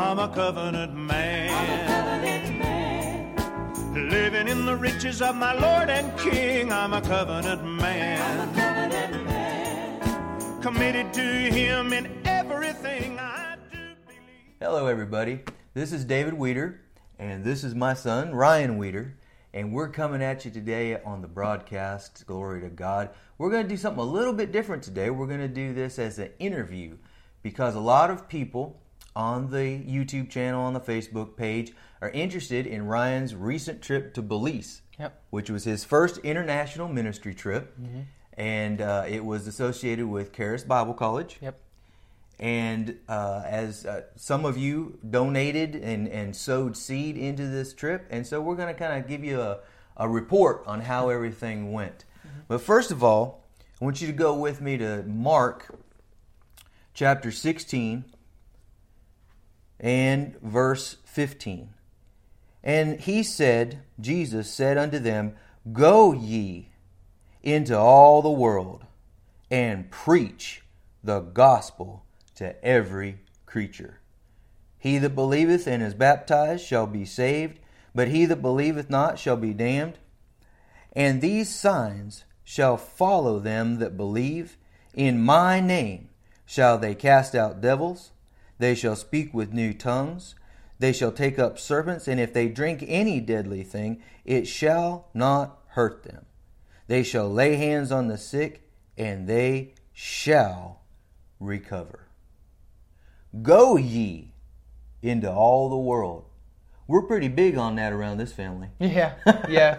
I'm a covenant man. Living in the riches of my Lord and King, I'm a covenant man. Committed to Him in everything I do believe. Hello, everybody. This is David Weeder, and this is my son, Ryan Weeder. And we're coming at you today on the broadcast. Glory to God. We're going to do something a little bit different today. We're going to do this as an interview because a lot of people on the YouTube channel, on the Facebook page, are interested in Ryan's recent trip to Belize, Yep. which was his first international ministry trip. And uh, it was associated with Charis Bible College. Yep. And uh, as uh, some of you donated and, and sowed seed into this trip, and so we're going to kind of give you a, a report on how everything went. But first of all, I want you to go with me to Mark chapter 16 and verse 15. And he said, Jesus said unto them, Go ye into all the world and preach the gospel to every creature. He that believeth and is baptized shall be saved, but he that believeth not shall be damned. And these signs shall follow them that believe. In my name shall they cast out devils. They shall speak with new tongues. They shall take up serpents, and if they drink any deadly thing, it shall not hurt them. They shall lay hands on the sick, and they shall recover. Go ye into all the world. We're pretty big on that around this family. Yeah. Yeah.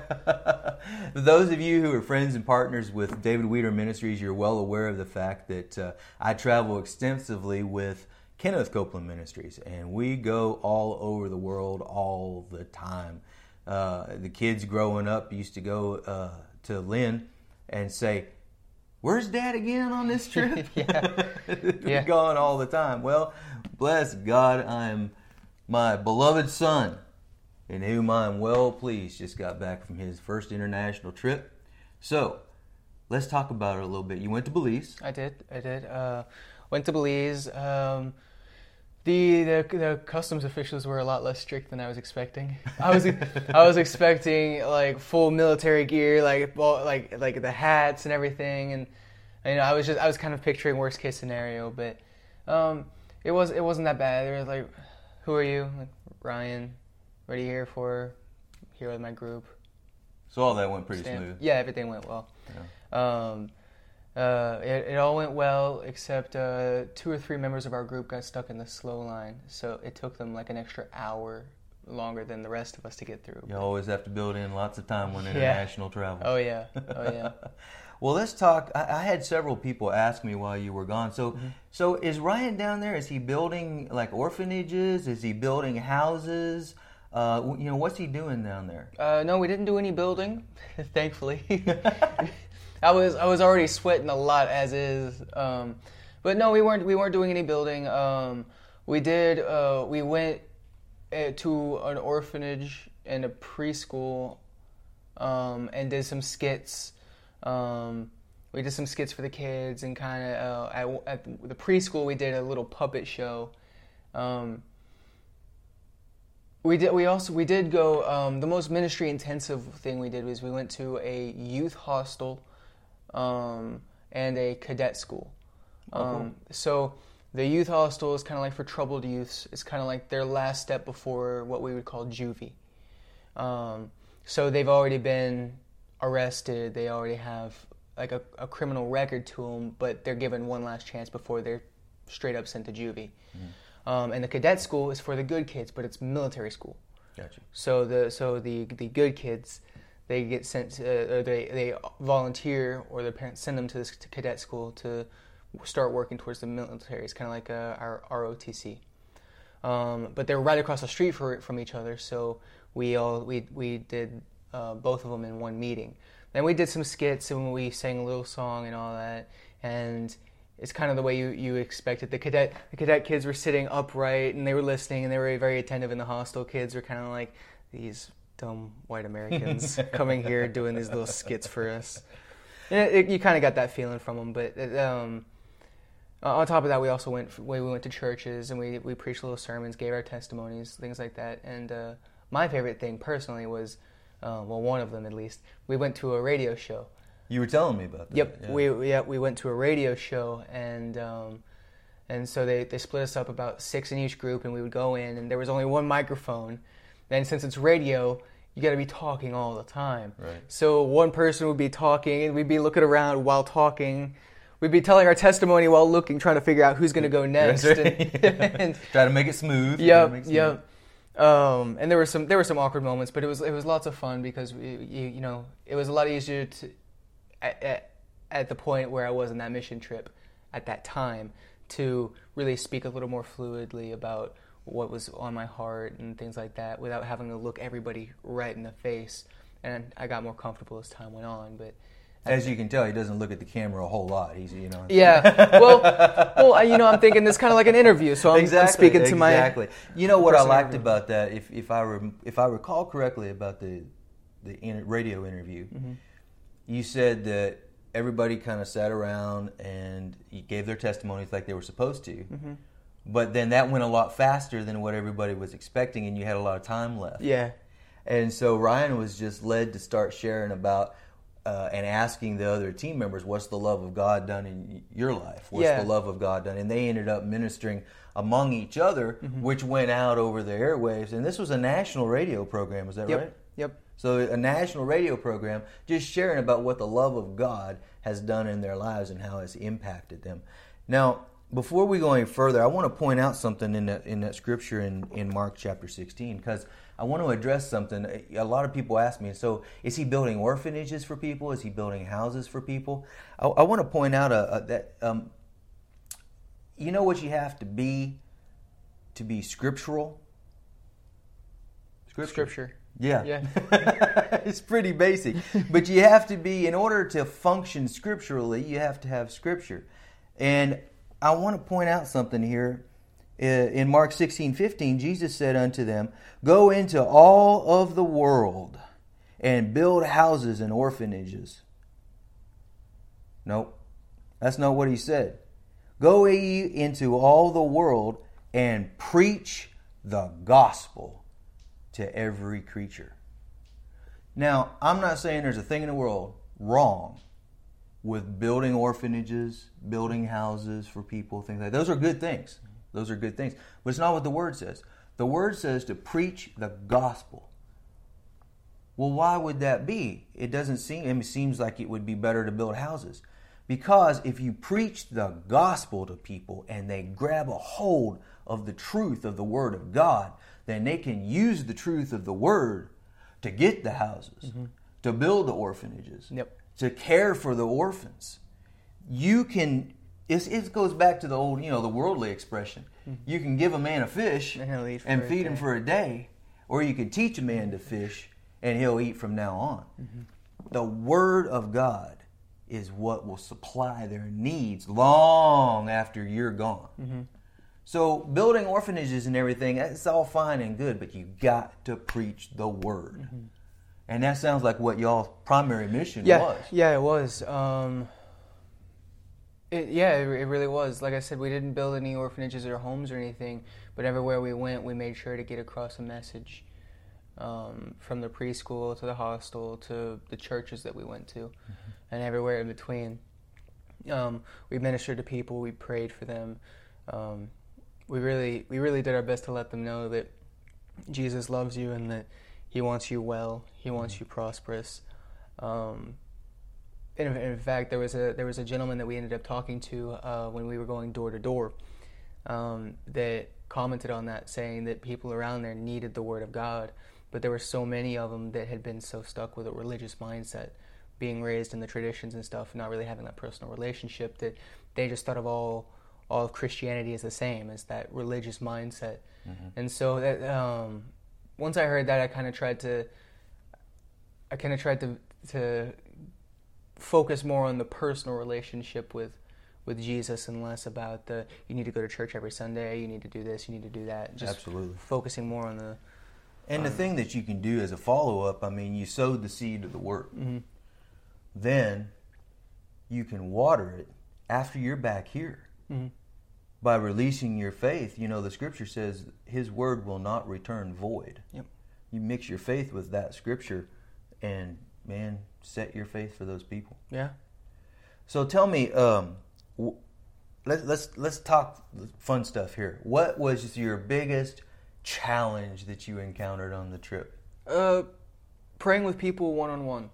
Those of you who are friends and partners with David Weeder Ministries, you're well aware of the fact that uh, I travel extensively with Kenneth Copeland Ministries, and we go all over the world all the time. Uh, the kids growing up used to go uh, to Lynn and say, Where's dad again on this trip? Yeah. Yeah. gone all the time. Well, bless God, I am my beloved son, in whom I am well pleased, just got back from his first international trip. So, let's talk about it a little bit. You went to Belize. I did. I did. Uh, went to Belize. Um, the, the the customs officials were a lot less strict than I was expecting. I was I was expecting like full military gear, like like like the hats and everything, and you know I was just I was kind of picturing worst case scenario, but um, it was it wasn't that bad. They were like, "Who are you?" Like, Ryan. What are you here for? Here with my group. So, all that went pretty Stand- smooth. Yeah, everything went well. Um, uh, it, it all went well except uh, two or three members of our group got stuck in the slow line, so it took them like an extra hour longer than the rest of us to get through. You always have to build in lots of time when international travel. Oh yeah, oh yeah. Well, let's talk. I, I had several people ask me while you were gone. So, Mm-hmm. so is Ryan down there? Is he building like orphanages? Is he building houses? Uh, w- you know, what's he doing down there? Uh, no, we didn't do any building, thankfully. I was I was already sweating a lot as is, um, but no, we weren't we weren't doing any building. Um, we did uh, we went uh, to an orphanage and a preschool, um, and did some skits. Um, we did some skits for the kids and kind of uh, at, at the preschool we did a little puppet show. Um, we did. We also we did go. Um, the most ministry intensive thing we did was we went to a youth hostel, um, and a cadet school. Um, so the youth hostel is kind of like for troubled youths. It's kind of like their last step before what we would call juvie. Um, so they've already been arrested. They already have like a, a criminal record to them, but they're given one last chance before they're straight up sent to juvie. Um, and the cadet school is for the good kids, but it's military school. Gotcha. So the so the the good kids, they get sent to, or they they volunteer or their parents send them to this cadet school to start working towards the military. It's kind of like uh our ROTC. Um, but they're right across the street for, from each other, so we all we we did uh, both of them in one meeting. Then we did some skits and we sang a little song and all that, and it's kind of the way you, you expected. The cadet the cadet kids were sitting upright and they were listening and they were very attentive, and the hostel kids were kind of like these dumb white Americans coming here doing these little skits for us. And it, it- you kind of got that feeling from them, but it, um, Uh, on top of that, we also went we went to churches and we we preached little sermons, gave our testimonies, things like that. And uh, my favorite thing personally was, uh, well, one of them at least. We went to a radio show. You were telling me about that. Yep, yeah. we yeah we went to a radio show and. Um, and so they, they split us up about six in each group, and we would go in, and there was only one microphone. And since it's radio, you got to be talking all the time. Right. So one person would be talking, and we'd be looking around while talking. We'd be telling our testimony while looking, trying to figure out who's going to go next. Right. And, and, Try to make it smooth. Yep, it smooth. yep. Um, and there were some there were some awkward moments, but it was it was lots of fun because we, you, you know it was a lot easier to at, at, at the point where I was in that mission trip at that time to really speak a little more fluidly about what was on my heart and things like that without having to look everybody right in the face. And I got more comfortable as time went on, but As you can tell, he doesn't look at the camera a whole lot. He's, you know. yeah. Well, well, I- you know, I'm thinking this kind of like an interview, so I'm, I'm exactly, speaking to my exactly. You know what I liked interview. about that, if if I rem, if I recall correctly about the the in, radio interview, Mm-hmm. you said that everybody kind of sat around and gave their testimonies like they were supposed to. Mm-hmm. But then that went a lot faster than what everybody was expecting, and you had a lot of time left. Yeah. And so Ryan was just led to start sharing about uh, and asking the other team members, "What's the love of God done in your life? What's Yeah. the love of God done?" And they ended up ministering among each other, Mm-hmm. which went out over the airwaves. And this was a national radio program, is that Yep. right? Yep. So a national radio program just sharing about what the love of God has done in their lives and how it's impacted them. Now, before we go any further, I want to point out something in that in that scripture in, in Mark chapter 16 because I want to address something. A lot of people ask me, so is he building orphanages for people? Is he building houses for people? I, I want to point out a, a, that um, you know what you have to be to be scriptural. Scripture. Yeah. Yeah. it's pretty basic. but you have to be, in order to function scripturally, you have to have scripture. And I want to point out something here. In Mark 16 15, Jesus said unto them, Go into all of the world and build houses and orphanages. Nope. That's not what he said. Go into all the world and preach the gospel to every creature. Now, I'm not saying there's a thing in the world wrong with building orphanages, building houses for people, things like that. Those are good things. Those are good things. But it's not what the word says. The word says to preach the gospel. Well, why would that be? It doesn't seem, it seems like it would be better to build houses. Because if you preach the gospel to people and they grab a hold of the truth of the word of God, then they can use the truth of the word to get the houses, mm-hmm. to build the orphanages, Yep. To care for the orphans. You can, it's, it goes back to the old, you know, the worldly expression. Hmm. You can give a man a fish And he'll eat for and feed him for a day, or you can teach a man to fish and he'll eat from now on. Mm-hmm. The Word of God is what will supply their needs long after you're gone. Mm-hmm. So, building orphanages and everything, that's all fine and good, but you got to preach the Word. Mm-hmm. And that sounds like what y'all's primary mission Yeah, was. yeah, it was. Um, it, yeah, it, it really was. Like I said, we didn't build any orphanages or homes or anything, but everywhere we went, we made sure to get across a message. Um, from the preschool to the hostel to the churches that we went to, and everywhere in between. Um, we ministered to people. We prayed for them. Um, we really, we really did our best to let them know that Jesus loves you and that He wants you well. He wants you prosperous. Um, in, in fact, there was a there was a gentleman that we ended up talking to uh, when we were going door to door um, that commented on that, saying that people around there needed the Word of God, but there were so many of them that had been so stuck with a religious mindset, being raised in the traditions and stuff, not really having that personal relationship, that they just thought of all all of Christianity as the same as that religious mindset, and so that um, once I heard that, I kind of tried to I kind of tried to to focus more on the personal relationship with with Jesus and less about the you need to go to church every Sunday, you need to do this, you need to do that. Just Absolutely. focusing more on the And the thing that you can do as a follow up, I mean, you sowed the seed of the word. Mm-hmm. Then you can water it after you're back here. Mm-hmm. By releasing your faith, you know, the scripture says his word will not return void. Yep. You mix your faith with that scripture and man, set your faith for those people. Yeah. So tell me, um, w- let's let's let's talk fun stuff here. What was your biggest challenge that you encountered on the trip? Uh, praying with people one on one.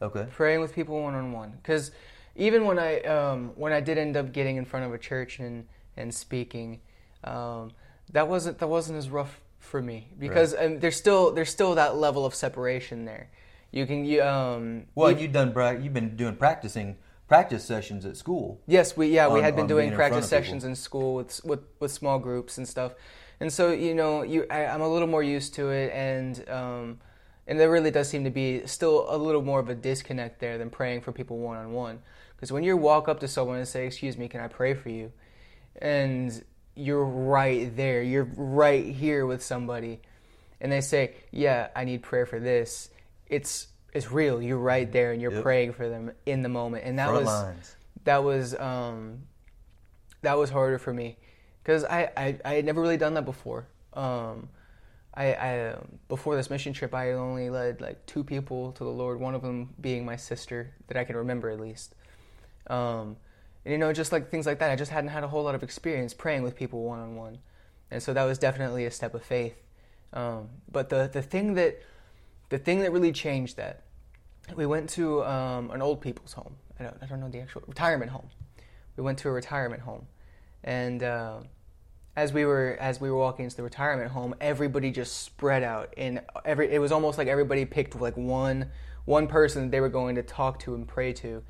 Okay. praying with people one on one. Because even when I um, when I did end up getting in front of a church and and speaking, um, that wasn't that wasn't as rough for me because um, there's still there's still that level of separation there. You can you um Well, you- you've done you've been doing practicing practice sessions at school. Yes, we yeah we had been doing in practice people. sessions in school with with with small groups and stuff, and so you know you I, I'm a little more used to it, and um, and there really does seem to be still a little more of a disconnect there than praying for people one on one, because when you walk up to someone and say, "Excuse me, can I pray for you?" And you're right there, you're right here with somebody, and they say, "Yeah, I need prayer for this," it's it's real. You're right there, and you're Yep. praying for them in the moment, and that Front was lines. that was um, that was harder for me because I, I I had never really done that before. Um, I, I um, before this mission trip, I had only led like two people to the Lord. One of them being my sister that I can remember at least. Um, and you know, just like things like that, I just hadn't had a whole lot of experience praying with people one on one, and so that was definitely a step of faith. Um, but the the thing that the thing that really changed that, we went to um, an old people's home. I don't I don't know the actual retirement home. We went to a retirement home, and uh, as we were as we were walking into the retirement home, everybody just spread out, and every it was almost like everybody picked like one one person that they were going to talk to and pray to,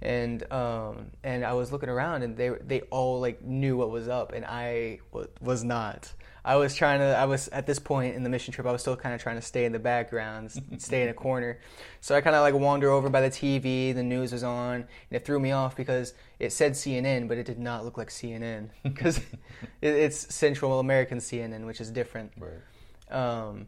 and um, and I was looking around, and they they all like knew what was up, and I was not. I was trying to. I was at this point in the mission trip. I was still kind of trying to stay in the background, stay in a corner. So I kind of like wander over by the TV. The news was on, and it threw me off because it said CNN, but it did not look like CNN because it, it's Central American CNN, which is different. Right. Um,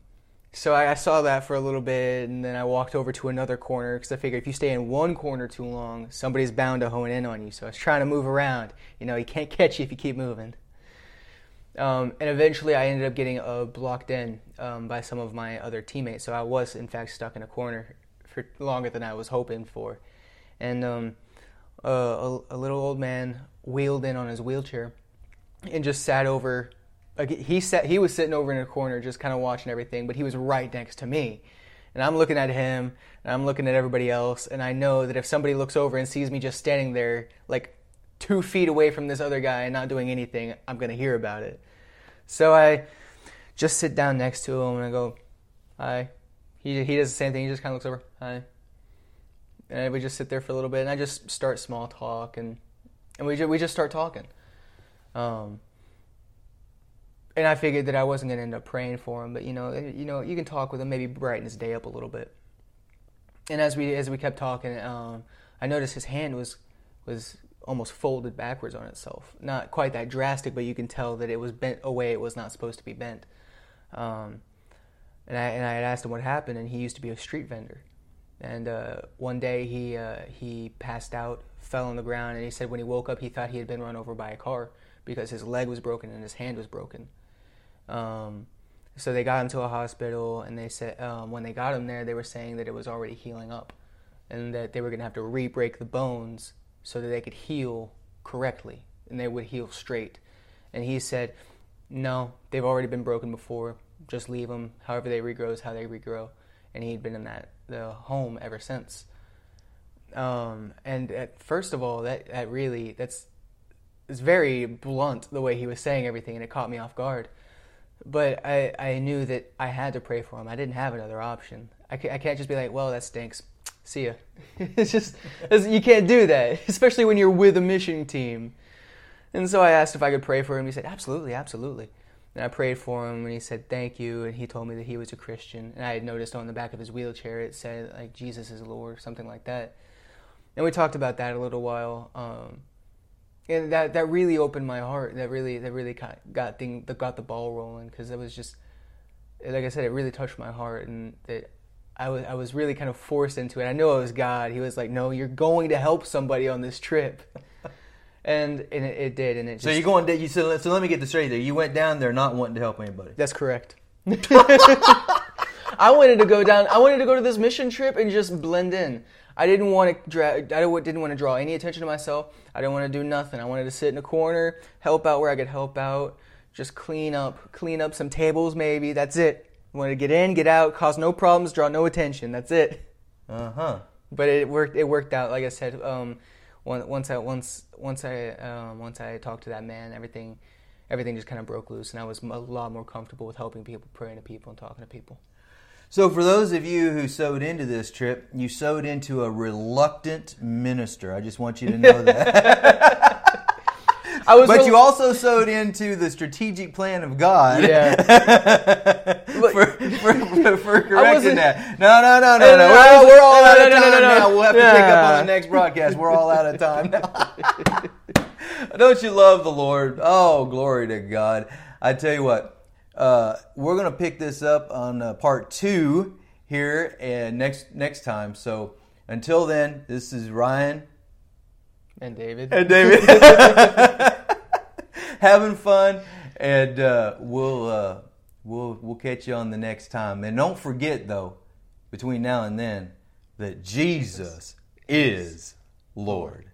so I, I saw that for a little bit, and then I walked over to another corner because I figured if you stay in one corner too long, somebody's bound to hone in on you. So I was trying to move around. You know, he can't catch you if you keep moving. Um, and eventually, I ended up getting uh, blocked in um, by some of my other teammates. So I was, in fact, stuck in a corner for longer than I was hoping for. And um, uh, a, a little old man wheeled in on his wheelchair and just sat over. Like he sat, he was sitting over in a corner, just kind of watching everything. But he was right next to me, and I'm looking at him, and I'm looking at everybody else, and I know that if somebody looks over and sees me just standing there, like two feet away from this other guy and not doing anything, I'm gonna hear about it. So I just sit down next to him and I go, "Hi." He he does the same thing. He just kind of looks over, "Hi." And we just sit there for a little bit, and I just start small talk, and and we ju- we just start talking. Um, and I figured that I wasn't gonna end up praying for him, but you know, you know, you can talk with him, maybe brighten his day up a little bit. And as we as we kept talking, um, I noticed his hand was was almost folded backwards on itself. Not quite that drastic, but you can tell that it was bent away. it was not supposed to be bent. Um, and I and I had asked him what happened, and he used to be a street vendor. And uh, one day he uh, he passed out, fell on the ground, and he said when he woke up he thought he had been run over by a car because his leg was broken and his hand was broken. Um, so they got him to a hospital, and they said um, when they got him there, they were saying that it was already healing up, and that they were going to have to re-break the bones so that they could heal correctly and they would heal straight. And he said, "No, they've already been broken before. Just leave them. However they regrow is how they regrow." And he'd been in that the home ever since. Um, and at, first of all, that that really that's it's very blunt the way he was saying everything, and it caught me off guard. But I, I knew that I had to pray for him. I didn't have another option. I, I can't just be like, well, that stinks. See ya. it's just, it's, you can't do that, especially when you're with a mission team. And so I asked if I could pray for him. He said, absolutely, absolutely. And I prayed for him, and he said, thank you. And he told me that he was a Christian. And I had noticed on the back of his wheelchair it said, like, Jesus is Lord, something like that. And we talked about that a little while. Um, and that that really opened my heart. That really that really got got thing that got the ball rolling because it was just like I said, it really touched my heart, and that I was I was really kind of forced into it. I know it was God. He was like, "No, you're going to help somebody on this trip," and and it, it did, and it just So you going? You so, so let me get this straight. There, you went down there not wanting to help anybody. That's correct. I wanted to go down. I wanted to go to this mission trip and just blend in. I didn't want to dra- I didn't want to draw any attention to myself. I didn't want to do nothing. I wanted to sit in a corner, help out where I could help out, just clean up, clean up some tables maybe. That's it. I wanted to get in, get out, cause no problems, draw no attention. That's it. Uh huh. But it worked. It worked out. Like I said, um, once I once once I um, once I talked to that man, everything everything just kind of broke loose, and I was a lot more comfortable with helping people, praying to people, and talking to people. So, for those of you who sowed into this trip, you sowed into a reluctant minister. I just want you to know that. I was, but you also sowed into the strategic plan of God. Yeah. for, for, for, for correcting that. No, no, no, no, No, no. no, We're, we're all wasn't- out of no, no, time no, no, no. now. We'll have to pick up on the next broadcast. We're all out of time now. Don't you love the Lord? Oh, glory to God. I tell you what, uh, we're going to pick this up on uh, part two here and next next time. So until then, this is Ryan and David. and David having fun, and uh, we'll uh, we'll we'll catch you on the next time. And don't forget though, between now and then, that Jesus is Lord.